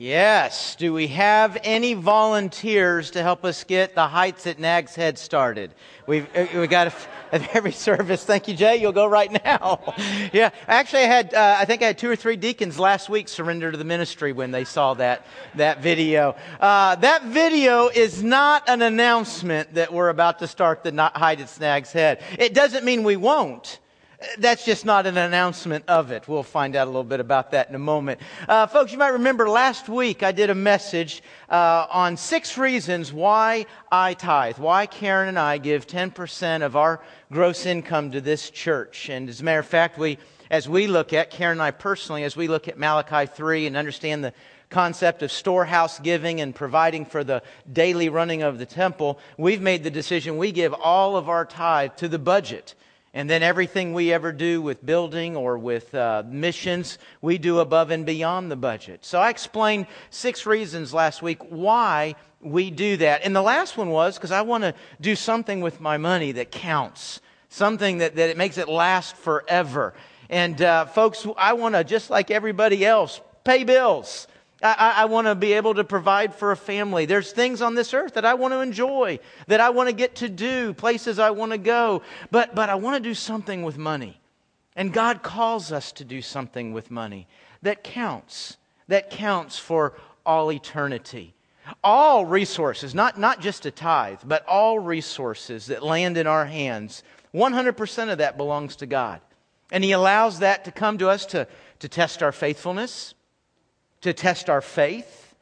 Yes. Do we have any volunteers to help us get the Heights at Nag's Head started? We've uh, we got a, every service. Thank you, Jay. You'll go right now. yeah. Actually, I had uh, I think I had two or three deacons last week surrender to the ministry when they saw that that video. Uh, that video is not an announcement that we're about to start the Heights at Nag's Head. It doesn't mean we won't. That's just not an announcement of it. We'll find out a little bit about that in a moment. Uh, folks, you might remember last week I did a message uh, on six reasons why I tithe, why Karen and I give 10% of our gross income to this church. And as a matter of fact, we, as we look at, Karen and I personally, as we look at Malachi 3 and understand the concept of storehouse giving and providing for the daily running of the temple, we've made the decision we give all of our tithe to the budget. And then everything we ever do with building or with uh, missions, we do above and beyond the budget. So I explained six reasons last week why we do that. And the last one was because I want to do something with my money that counts, something that, that it makes it last forever. And uh, folks, I want to, just like everybody else, pay bills. I, I want to be able to provide for a family. There's things on this earth that I want to enjoy, that I want to get to do, places I want to go. But, but I want to do something with money. And God calls us to do something with money that counts, that counts for all eternity. All resources, not, not just a tithe, but all resources that land in our hands, 100% of that belongs to God. And He allows that to come to us to, to test our faithfulness to test our faith,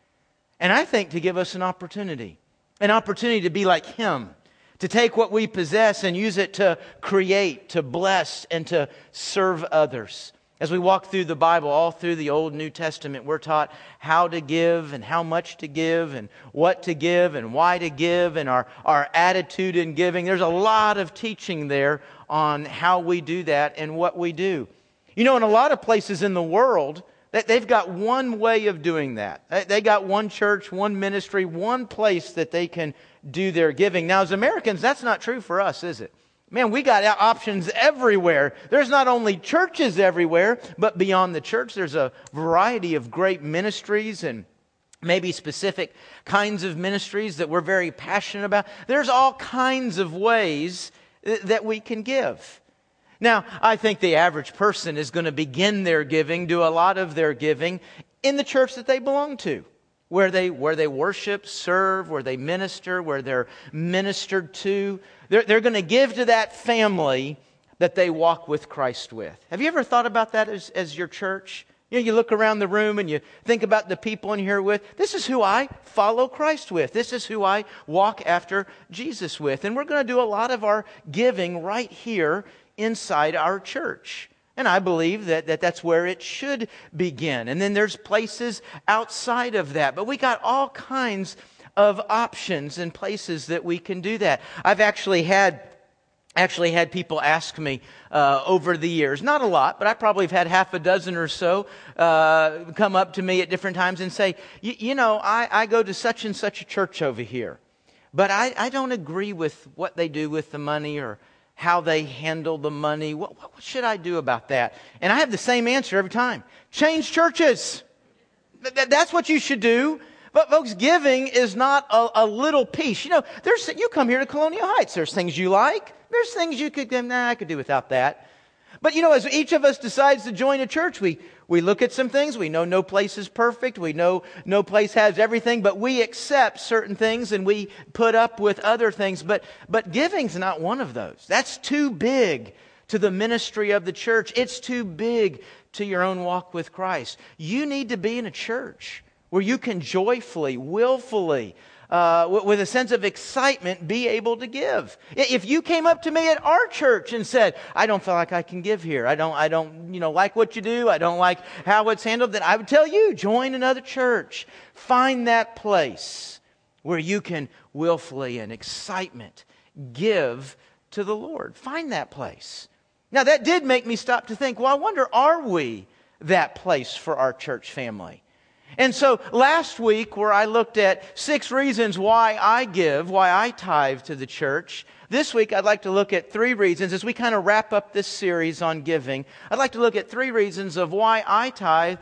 and I think to give us an opportunity an opportunity to be like Him, to take what we possess and use it to create, to bless, and to serve others. As we walk through the Bible, all through the Old New Testament, we're taught how to give and how much to give and what to give and why to give and our, our attitude in giving. There's a lot of teaching there on how we do that and what we do. You know, in a lot of places in the world, They've got one way of doing that. They got one church, one ministry, one place that they can do their giving. Now, as Americans, that's not true for us, is it? Man, we got options everywhere. There's not only churches everywhere, but beyond the church, there's a variety of great ministries and maybe specific kinds of ministries that we're very passionate about. There's all kinds of ways that we can give. Now, I think the average person is going to begin their giving, do a lot of their giving in the church that they belong to, where they, where they worship, serve, where they minister, where they're ministered to. They're, they're going to give to that family that they walk with Christ with. Have you ever thought about that as, as your church? You know, you look around the room and you think about the people in here with, this is who I follow Christ with. This is who I walk after Jesus with. And we're going to do a lot of our giving right here inside our church. And I believe that, that that's where it should begin. And then there's places outside of that. But we got all kinds of options and places that we can do that. I've actually had actually had people ask me uh, over the years, not a lot, but I probably have had half a dozen or so uh, come up to me at different times and say, you know, I, I go to such and such a church over here, but I, I don't agree with what they do with the money or how they handle the money. What, what, should I do about that? And I have the same answer every time change churches. Th- that's what you should do. But folks, giving is not a, a, little piece. You know, there's, you come here to Colonial Heights. There's things you like. There's things you could, nah, I could do without that. But you know, as each of us decides to join a church, we, we look at some things. We know no place is perfect. We know no place has everything, but we accept certain things and we put up with other things. But, but giving's not one of those. That's too big to the ministry of the church. It's too big to your own walk with Christ. You need to be in a church where you can joyfully, willfully, uh, with a sense of excitement, be able to give. If you came up to me at our church and said, I don't feel like I can give here, I don't, I don't, you know, like what you do, I don't like how it's handled, then I would tell you, join another church. Find that place where you can willfully and excitement give to the Lord. Find that place. Now, that did make me stop to think, well, I wonder, are we that place for our church family? And so last week, where I looked at six reasons why I give, why I tithe to the church, this week I'd like to look at three reasons as we kind of wrap up this series on giving. I'd like to look at three reasons of why I tithe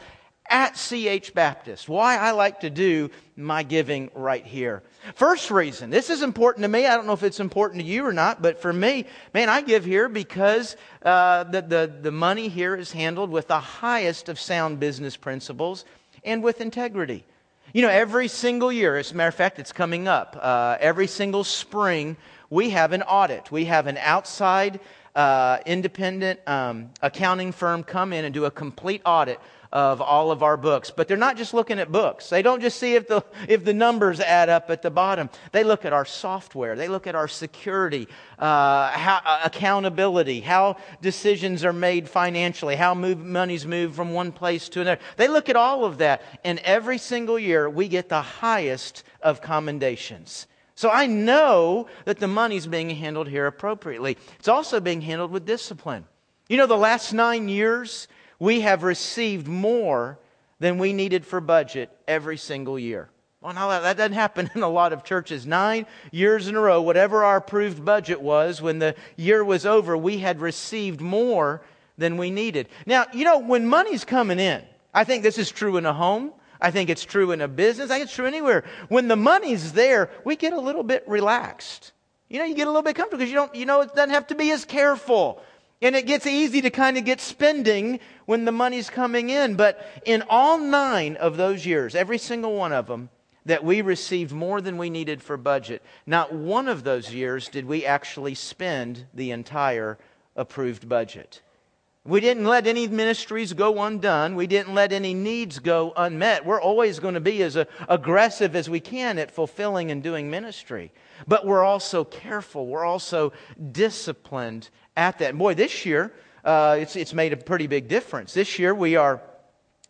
at CH Baptist. Why I like to do my giving right here. First reason, this is important to me. I don't know if it's important to you or not, but for me, man, I give here because uh, the, the, the money here is handled with the highest of sound business principles and with integrity. You know, every single year, as a matter of fact, it's coming up, uh, every single spring, we have an audit. We have an outside uh, independent um, accounting firm come in and do a complete audit of all of our books. But they're not just looking at books. They don't just see if the, if the numbers add up at the bottom. They look at our software. They look at our security, uh, how, uh, accountability, how decisions are made financially, how move, money's moved from one place to another. They look at all of that. And every single year, we get the highest of commendations. So I know that the money's being handled here appropriately. It's also being handled with discipline. You know, the last nine years, we have received more than we needed for budget every single year. Well, now that doesn't happen in a lot of churches. Nine years in a row, whatever our approved budget was, when the year was over, we had received more than we needed. Now, you know, when money's coming in, I think this is true in a home. I think it's true in a business. I think it's true anywhere. When the money's there, we get a little bit relaxed. You know, you get a little bit comfortable because you don't, you know, it doesn't have to be as careful. And it gets easy to kind of get spending when the money's coming in. But in all nine of those years, every single one of them, that we received more than we needed for budget, not one of those years did we actually spend the entire approved budget. We didn't let any ministries go undone. We didn't let any needs go unmet. We're always going to be as aggressive as we can at fulfilling and doing ministry. But we're also careful. We're also disciplined at that. And boy, this year, uh, it's, it's made a pretty big difference. This year, we are,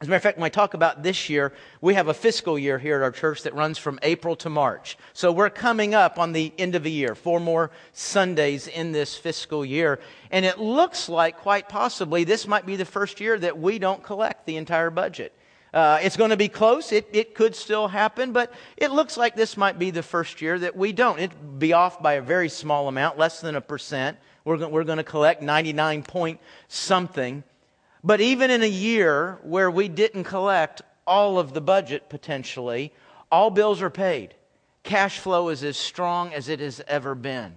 as a matter of fact, when I talk about this year, we have a fiscal year here at our church that runs from April to March. So we're coming up on the end of the year, four more Sundays in this fiscal year. And it looks like, quite possibly, this might be the first year that we don't collect the entire budget. Uh, it's going to be close. It, it could still happen, but it looks like this might be the first year that we don't. It'd be off by a very small amount, less than a percent. We're going, we're to collect 99 point something. But even in a year where we didn't collect all of the budget potentially, all bills are paid. Cash flow is as strong as it has ever been.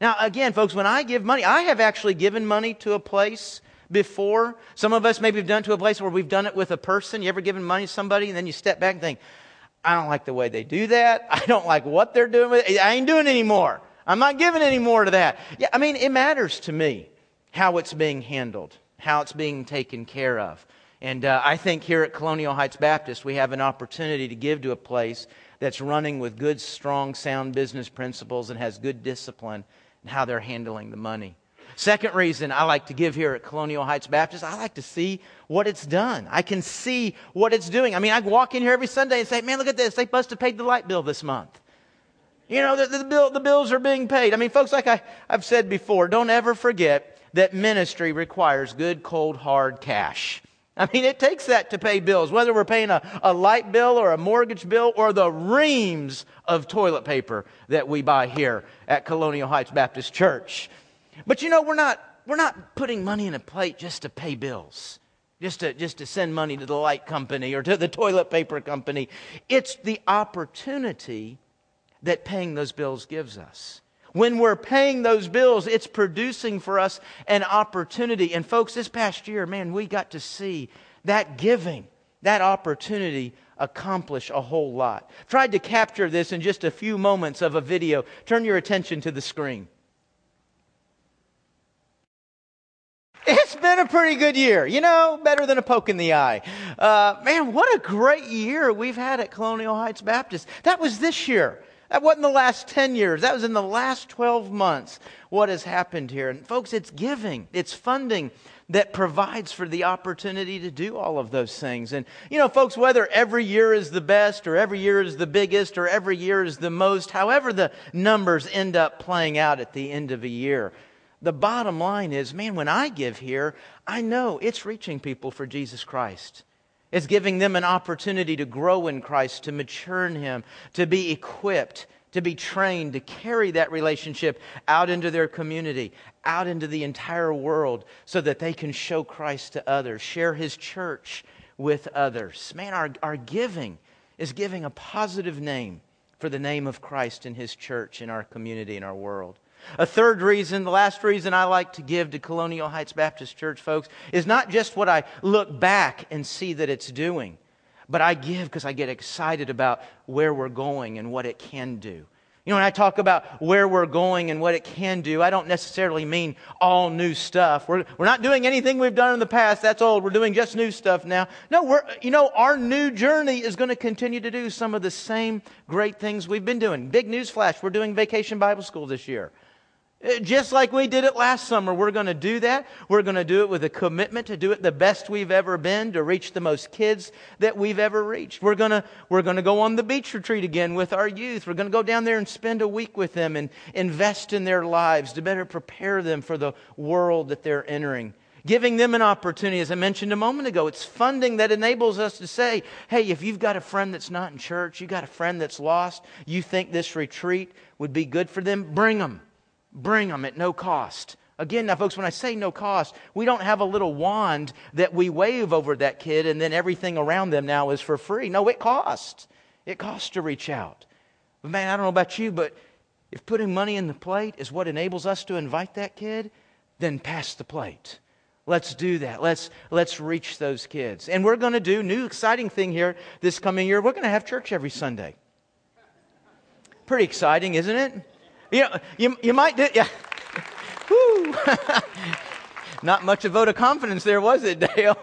Now, again, folks, when I give money, I have actually given money to a place before. Some of us maybe have done to a place where we've done it with a person. You ever given money to somebody and then you step back and think, I don't like the way they do that. I don't like what they're doing. I ain't doing anymore. I'm not giving any more to that. Yeah, I mean, it matters to me how it's being handled, how it's being taken care of. And uh, I think here at Colonial Heights Baptist, we have an opportunity to give to a place that's running with good, strong, sound business principles and has good discipline in how they're handling the money. Second reason I like to give here at Colonial Heights Baptist, I like to see what it's done. I can see what it's doing. I mean, I walk in here every Sunday and say, man, look at this. They must have paid the light bill this month. You know, the, the, bill, the bills are being paid. I mean, folks, like I, I've said before, don't ever forget that ministry requires good, cold, hard cash. I mean, it takes that to pay bills, whether we're paying a, a light bill or a mortgage bill or the reams of toilet paper that we buy here at Colonial Heights Baptist Church. But you know, we're not, we're not putting money in a plate just to pay bills, just to, just to send money to the light company or to the toilet paper company. It's the opportunity that paying those bills gives us. When we're paying those bills, it's producing for us an opportunity. And folks, this past year, man, we got to see that giving, that opportunity accomplish a whole lot. Tried to capture this in just a few moments of a video. Turn your attention to the screen. It's been a pretty good year, you know, better than a poke in the eye. Uh, man, what a great year we've had at Colonial Heights Baptist. That was this year. That wasn't the last 10 years. That was in the last 12 months what has happened here. And folks, it's giving, it's funding that provides for the opportunity to do all of those things. And, you know, folks, whether every year is the best or every year is the biggest or every year is the most, however the numbers end up playing out at the end of a year, the bottom line is man, when I give here, I know it's reaching people for Jesus Christ. It's giving them an opportunity to grow in Christ, to mature in Him, to be equipped, to be trained, to carry that relationship out into their community, out into the entire world, so that they can show Christ to others, share His church with others. Man, our, our giving is giving a positive name for the name of Christ in His church, in our community, in our world. A third reason, the last reason I like to give to Colonial Heights Baptist Church, folks, is not just what I look back and see that it's doing, but I give because I get excited about where we're going and what it can do. You know, when I talk about where we're going and what it can do, I don't necessarily mean all new stuff. We're, we're not doing anything we've done in the past. That's old. We're doing just new stuff now. No, we're, you know, our new journey is going to continue to do some of the same great things we've been doing. Big news flash. We're doing vacation Bible school this year. Uh, just like we did it last summer, we're going to do that. We're going to do it with a commitment to do it the best we've ever been, to reach the most kids that we've ever reached. We're going to, we're going to go on the beach retreat again with our youth. We're going to go down there and spend a week with them and invest in their lives to better prepare them for the world that they're entering. Giving them an opportunity, as I mentioned a moment ago, it's funding that enables us to say, hey, if you've got a friend that's not in church, you've got a friend that's lost, you think this retreat would be good for them, bring them Bring them at no cost. Again, now, folks, when I say no cost, we don't have a little wand that we wave over that kid and then everything around them now is for free. No, it costs. It costs to reach out. But man, I don't know about you, but if putting money in the plate is what enables us to invite that kid, then pass the plate. Let's do that. Let's, let's reach those kids. And we're going to do new exciting thing here this coming year. We're going to have church every Sunday. Pretty exciting, isn't it? You, know, you, you might do, yeah. Woo. Not much a vote of confidence there, was it, Dale?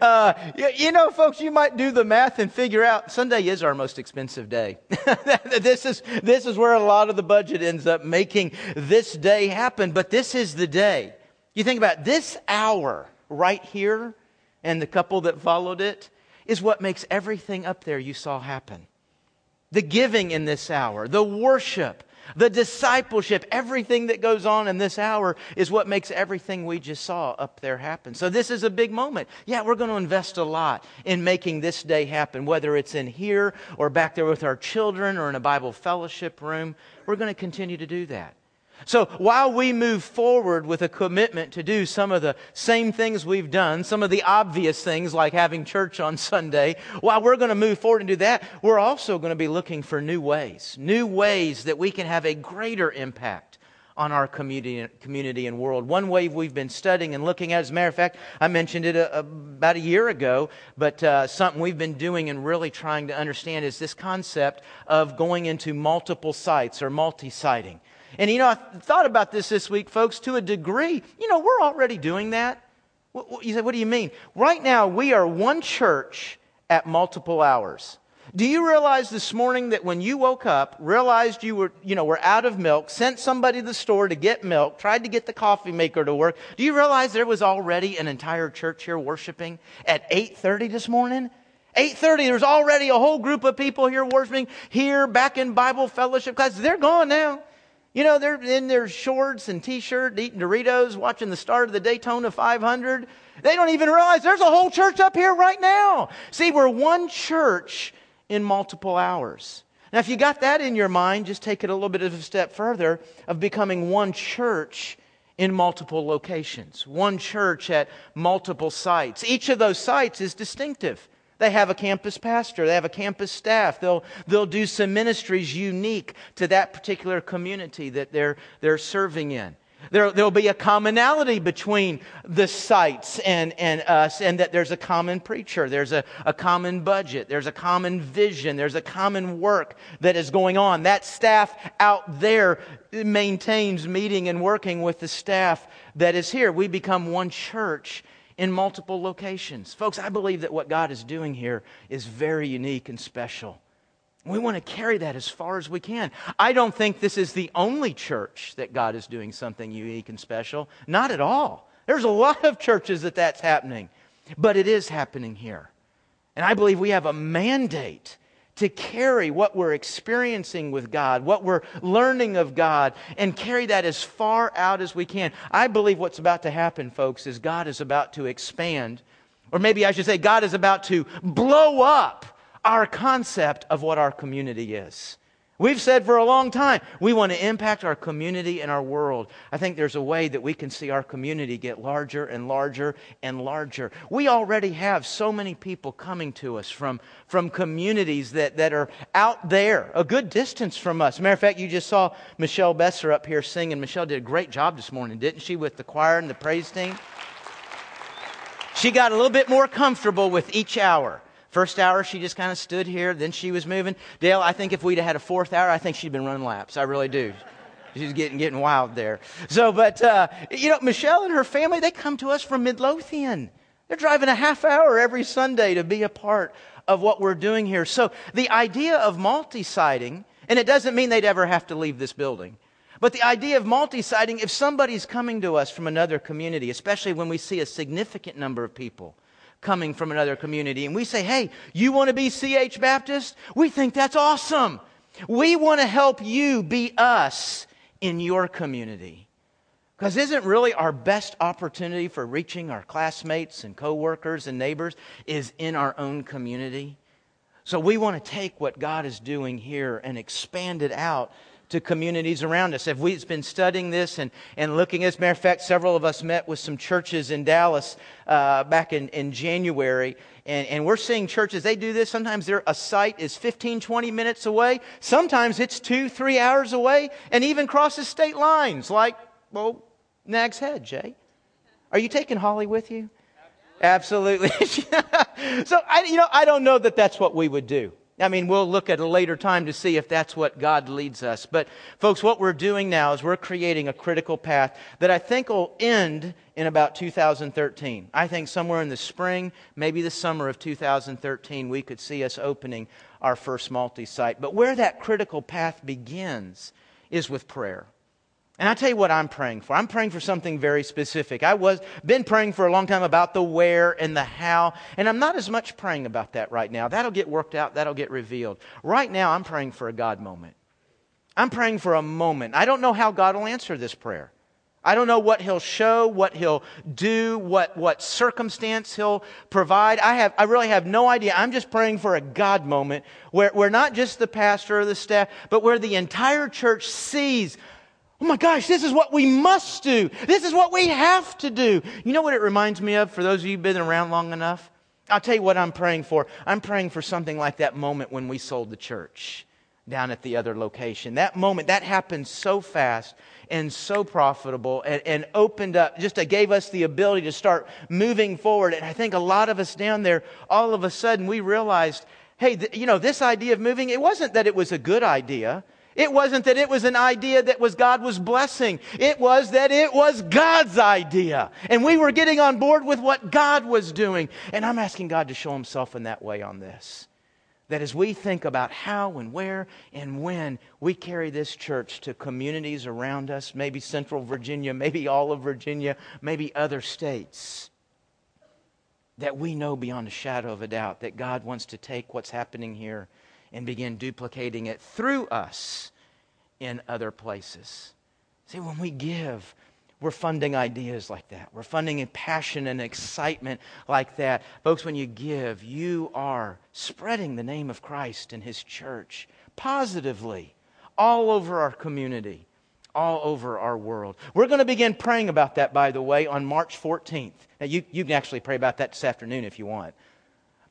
uh, you, you, know, folks, you might do the math and figure out Sunday is our most expensive day. this, is, this is where a lot of the budget ends up making this day happen, but this is the day. You think about this hour right here and the couple that followed it is what makes everything up there you saw happen the giving in this hour, the worship, the discipleship, everything that goes on in this hour is what makes everything we just saw up there happen. So this is a big moment. Yeah, we're going to invest a lot in making this day happen, whether it's in here or back there with our children or in a Bible fellowship room. We're going to continue to do that. So while we move forward with a commitment to do some of the same things we've done, some of the obvious things like having church on Sunday, while we're going to move forward and do that, we're also going to be looking for new ways, new ways that we can have a greater impact on our community, community and world. One way we've been studying and looking at, as a matter of fact, I mentioned it a, a, about a year ago, but uh, something we've been doing and really trying to understand is this concept of going into multiple sites or multi-siting. And you know, I thought about this this week, folks, to a degree. You know, we're already doing that. You say, what do you mean? Right now, we are one church at multiple hours. Do you realize this morning that when you woke up, realized you were, you know, were out of milk, sent somebody to the store to get milk, tried to get the coffee maker to work, do you realize there was already an entire church here worshiping at 8:30 this morning? 8:30 there's already a whole group of people here worshiping here back in Bible fellowship class. They're gone now. You know, they're in their shorts and t-shirt, eating Doritos, watching the start of the Daytona 500. They don't even realize there's a whole church up here right now. See, we're one church in multiple hours. Now, if you got that in your mind, just take it a little bit of a step further of becoming one church in multiple locations, one church at multiple sites. Each of those sites is distinctive. They have a campus pastor, they have a campus staff. They'll, they'll do some ministries unique to that particular community that they're, they're serving in. There, there'll be a commonality between the sites and, and us, and that there's a common preacher, there's a, a common budget, there's a common vision, there's a common work that is going on. That staff out there maintains meeting and working with the staff that is here. We become one church in multiple locations. Folks, I believe that what God is doing here is very unique and special. We want to carry that as far as we can. I don't think this is the only church that God is doing something unique and special. Not at all. There's a lot of churches that that's happening, but it is happening here. And I believe we have a mandate to carry what we're experiencing with God, what we're learning of God, and carry that as far out as we can. I believe what's about to happen, folks, is God is about to expand, or maybe I should say, God is about to blow up our concept of what our community is. We've said for a long time, we want to impact our community and our world. I think there's a way that we can see our community get larger and larger and larger. We already have so many people coming to us from, from communities that, that are out there, a good distance from us. Matter of fact, you just saw Michelle Besser up here singing. Michelle did a great job this morning, didn't she, with the choir and the praise team? She got a little bit more comfortable with each hour. First hour, she just kind of stood here. Then she was moving. Dale, I think if we'd have had a fourth hour, I think she'd been running laps. I really do. She's getting getting wild there. So, but uh, you know, Michelle and her family, they come to us from Midlothian. They're driving a half hour every Sunday to be a part of what we're doing here. So, the idea of multi-siting, and it doesn't mean they'd ever have to leave this building. But the idea of multi-siting, if somebody's coming to us from another community, especially when we see a significant number of people, coming from another community and we say, hey, you want to be CH Baptist? We think that's awesome. We want to help you be us in your community. Because isn't really our best opportunity for reaching our classmates and coworkers and neighbors is in our own community? So we want to take what God is doing here and expand it out to communities around us. If we've been studying this and, and looking, as a matter of fact, several of us met with some churches in Dallas uh, back in, in January, and, and we're seeing churches, they do this. Sometimes their, a site is 15, 20 minutes away. Sometimes it's two, three hours away, and even crosses state lines, like, well, Nag's Head, Jay. Are you taking Holly with you? Absolutely. so, I, you know, I don't know that that's what we would do. I mean, we'll look at a later time to see if that's what God leads us. But, folks, what we're doing now is we're creating a critical path that I think will end in about 2013. I think somewhere in the spring, maybe the summer of 2013, we could see us opening our first multi site. But where that critical path begins is with prayer. And I tell you what I'm praying for. I'm praying for something very specific. I was been praying for a long time about the where and the how, and I'm not as much praying about that right now. That'll get worked out, that'll get revealed. Right now I'm praying for a God moment. I'm praying for a moment. I don't know how God will answer this prayer. I don't know what he'll show, what he'll do, what, what circumstance he'll provide. I have, I really have no idea. I'm just praying for a God moment where, where not just the pastor or the staff, but where the entire church sees Oh my gosh, this is what we must do. This is what we have to do. You know what it reminds me of for those of you who've been around long enough? I'll tell you what I'm praying for. I'm praying for something like that moment when we sold the church down at the other location. That moment, that happened so fast and so profitable and, and opened up, just uh, gave us the ability to start moving forward. And I think a lot of us down there, all of a sudden, we realized, hey, th- you know, this idea of moving, it wasn't that it was a good idea. It wasn't that it was an idea that was God was blessing. It was that it was God's idea. And we were getting on board with what God was doing. And I'm asking God to show himself in that way on this. That as we think about how and where and when we carry this church to communities around us, maybe Central Virginia, maybe all of Virginia, maybe other states, that we know beyond a shadow of a doubt that God wants to take what's happening here and begin duplicating it through us in other places. See, when we give, we're funding ideas like that. We're funding passion and excitement like that. Folks, when you give, you are spreading the name of Christ and His church positively all over our community, all over our world. We're going to begin praying about that, by the way, on March 14th. Now, you, you can actually pray about that this afternoon if you want.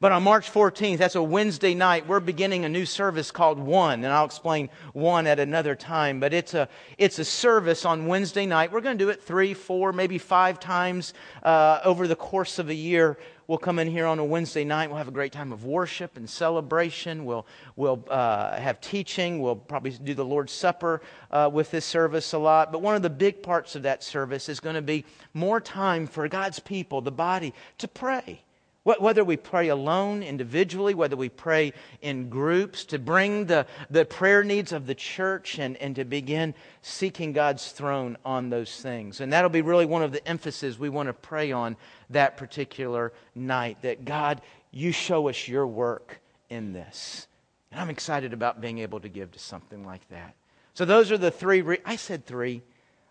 But on March 14th, that's a Wednesday night, we're beginning a new service called One, and I'll explain One at another time. But it's a, it's a service on Wednesday night. We're going to do it three, four, maybe five times uh, over the course of a year. We'll come in here on a Wednesday night. We'll have a great time of worship and celebration. We'll, we'll uh, have teaching. We'll probably do the Lord's Supper uh, with this service a lot. But one of the big parts of that service is going to be more time for God's people, the body, to pray whether we pray alone, individually, whether we pray in groups, to bring the, the prayer needs of the church and, and to begin seeking God's throne on those things. And that'll be really one of the emphases we want to pray on that particular night that God, you show us your work in this. And I'm excited about being able to give to something like that. So those are the three. Re- I said three.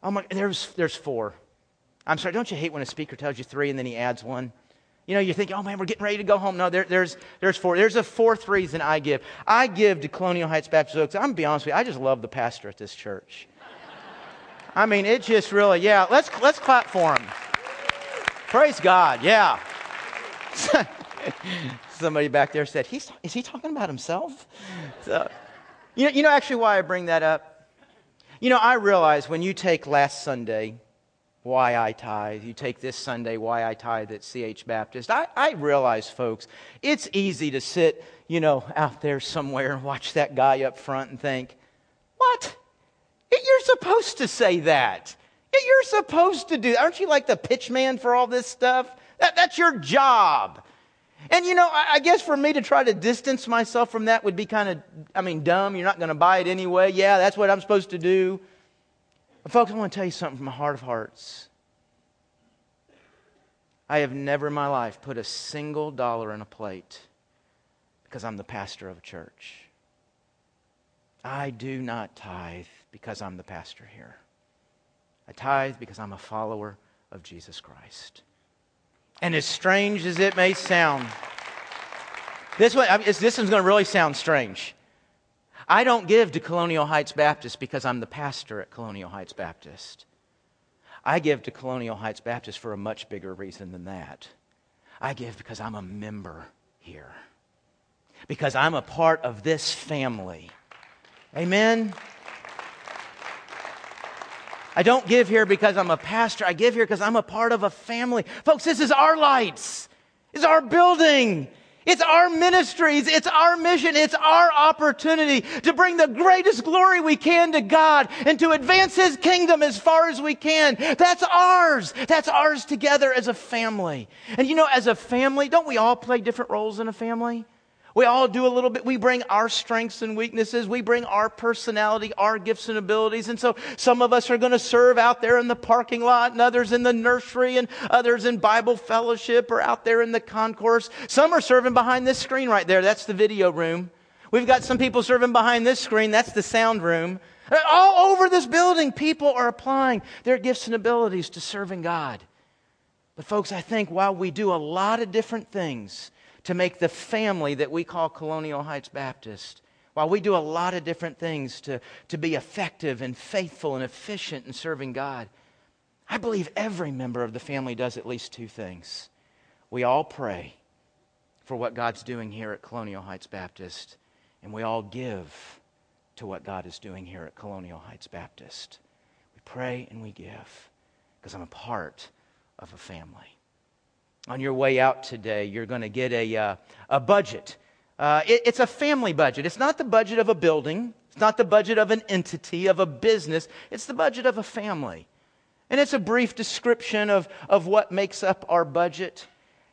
Oh my, there's, there's four. I'm sorry, don't you hate when a speaker tells you three and then he adds one? You know, you think, oh man, we're getting ready to go home. No, there, there's, there's four. There's a fourth reason I give. I give to Colonial Heights Baptist Oaks. I'm going to be honest with you, I just love the pastor at this church. I mean, it just really, yeah, let's, let's clap for him. Praise God, yeah. Somebody back there said, He's, is he talking about himself? So, you, know, you know actually why I bring that up? You know, I realize when you take last Sunday, why I tithe. You take this Sunday, why I tithe at CH Baptist. I, I realize, folks, it's easy to sit, you know, out there somewhere and watch that guy up front and think, what? You're supposed to say that. You're supposed to do. Aren't you like the pitch man for all this stuff? That, that's your job. And you know, I, I guess for me to try to distance myself from that would be kind of, I mean, dumb. You're not going to buy it anyway. Yeah, that's what I'm supposed to do. But folks, I want to tell you something from my heart of hearts. I have never in my life put a single dollar in a plate because I'm the pastor of a church. I do not tithe because I'm the pastor here. I tithe because I'm a follower of Jesus Christ. And as strange as it may sound, this, one, this one's going to really sound strange. I don't give to Colonial Heights Baptist because I'm the pastor at Colonial Heights Baptist. I give to Colonial Heights Baptist for a much bigger reason than that. I give because I'm a member here, because I'm a part of this family. Amen? I don't give here because I'm a pastor. I give here because I'm a part of a family. Folks, this is our lights. It's our building. It's our ministries. It's our mission. It's our opportunity to bring the greatest glory we can to God and to advance His kingdom as far as we can. That's ours. That's ours together as a family. And you know, as a family, don't we all play different roles in a family? We all do a little bit. We bring our strengths and weaknesses. We bring our personality, our gifts and abilities. And so some of us are going to serve out there in the parking lot and others in the nursery and others in Bible fellowship or out there in the concourse. Some are serving behind this screen right there. That's the video room. We've got some people serving behind this screen. That's the sound room. All over this building, people are applying their gifts and abilities to serving God. But folks, I think while we do a lot of different things, to make the family that we call Colonial Heights Baptist. While we do a lot of different things to, to be effective and faithful and efficient in serving God, I believe every member of the family does at least two things. We all pray for what God's doing here at Colonial Heights Baptist, and we all give to what God is doing here at Colonial Heights Baptist. We pray and we give because I'm a part of a family on your way out today, you're going to get a, uh, a budget. Uh, it, it's a family budget. It's not the budget of a building, it's not the budget of an entity, of a business. It's the budget of a family. And it's a brief description of, of what makes up our budget.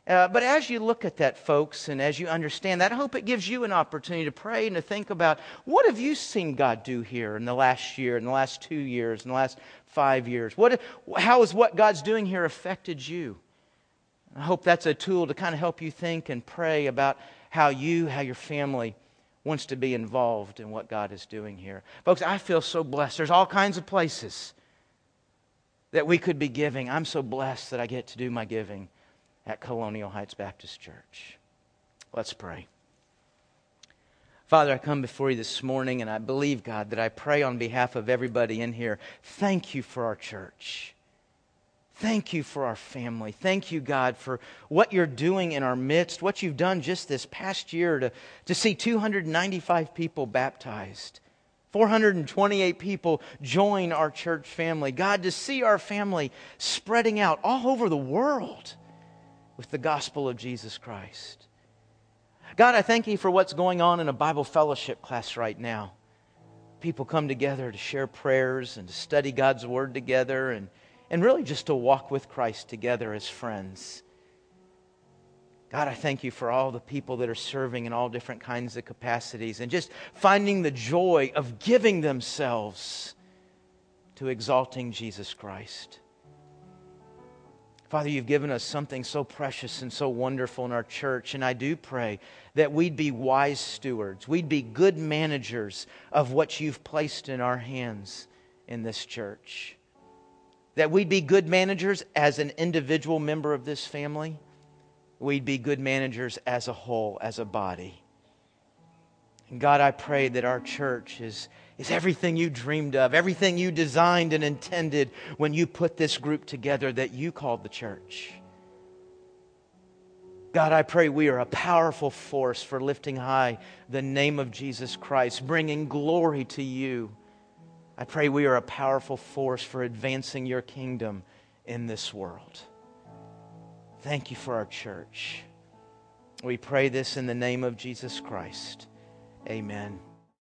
Uh, but as you look at that, folks, and as you understand that, I hope it gives you an opportunity to pray and to think about what have you seen God do here in the last year, in the last two years, in the last five years? What, how has what God's doing here affected you? I hope that's a tool to kind of help you think and pray about how you, how your family wants to be involved in what God is doing here. Folks, I feel so blessed. There's all kinds of places that we could be giving. I'm so blessed that I get to do my giving at Colonial Heights Baptist Church. Let's pray. Father, I come before you this morning and I believe, God, that I pray on behalf of everybody in here. Thank you for our church. Thank you for our family. Thank you, God, for what you're doing in our midst, what you've done just this past year to, to see 295 people baptized, 428 people join our church family. God, to see our family spreading out all over the world with the gospel of Jesus Christ. God, I thank you for what's going on in a Bible fellowship class right now. People come together to share prayers and to study God's word together and and really just to walk with Christ together as friends. God, I thank you for all the people that are serving in all different kinds of capacities and just finding the joy of giving themselves to exalting Jesus Christ. Father, you've given us something so precious and so wonderful in our church, and I do pray that we'd be wise stewards. We'd be good managers of what you've placed in our hands in this church that we'd be good managers as an individual member of this family, we'd be good managers as a whole, as a body. And God, I pray that our church is, is everything you dreamed of, everything you designed and intended when you put this group together that you called the church. God, I pray we are a powerful force for lifting high the name of Jesus Christ, bringing glory to you. I pray we are a powerful force for advancing your kingdom in this world. Thank you for our church. We pray this in the name of Jesus Christ. Amen.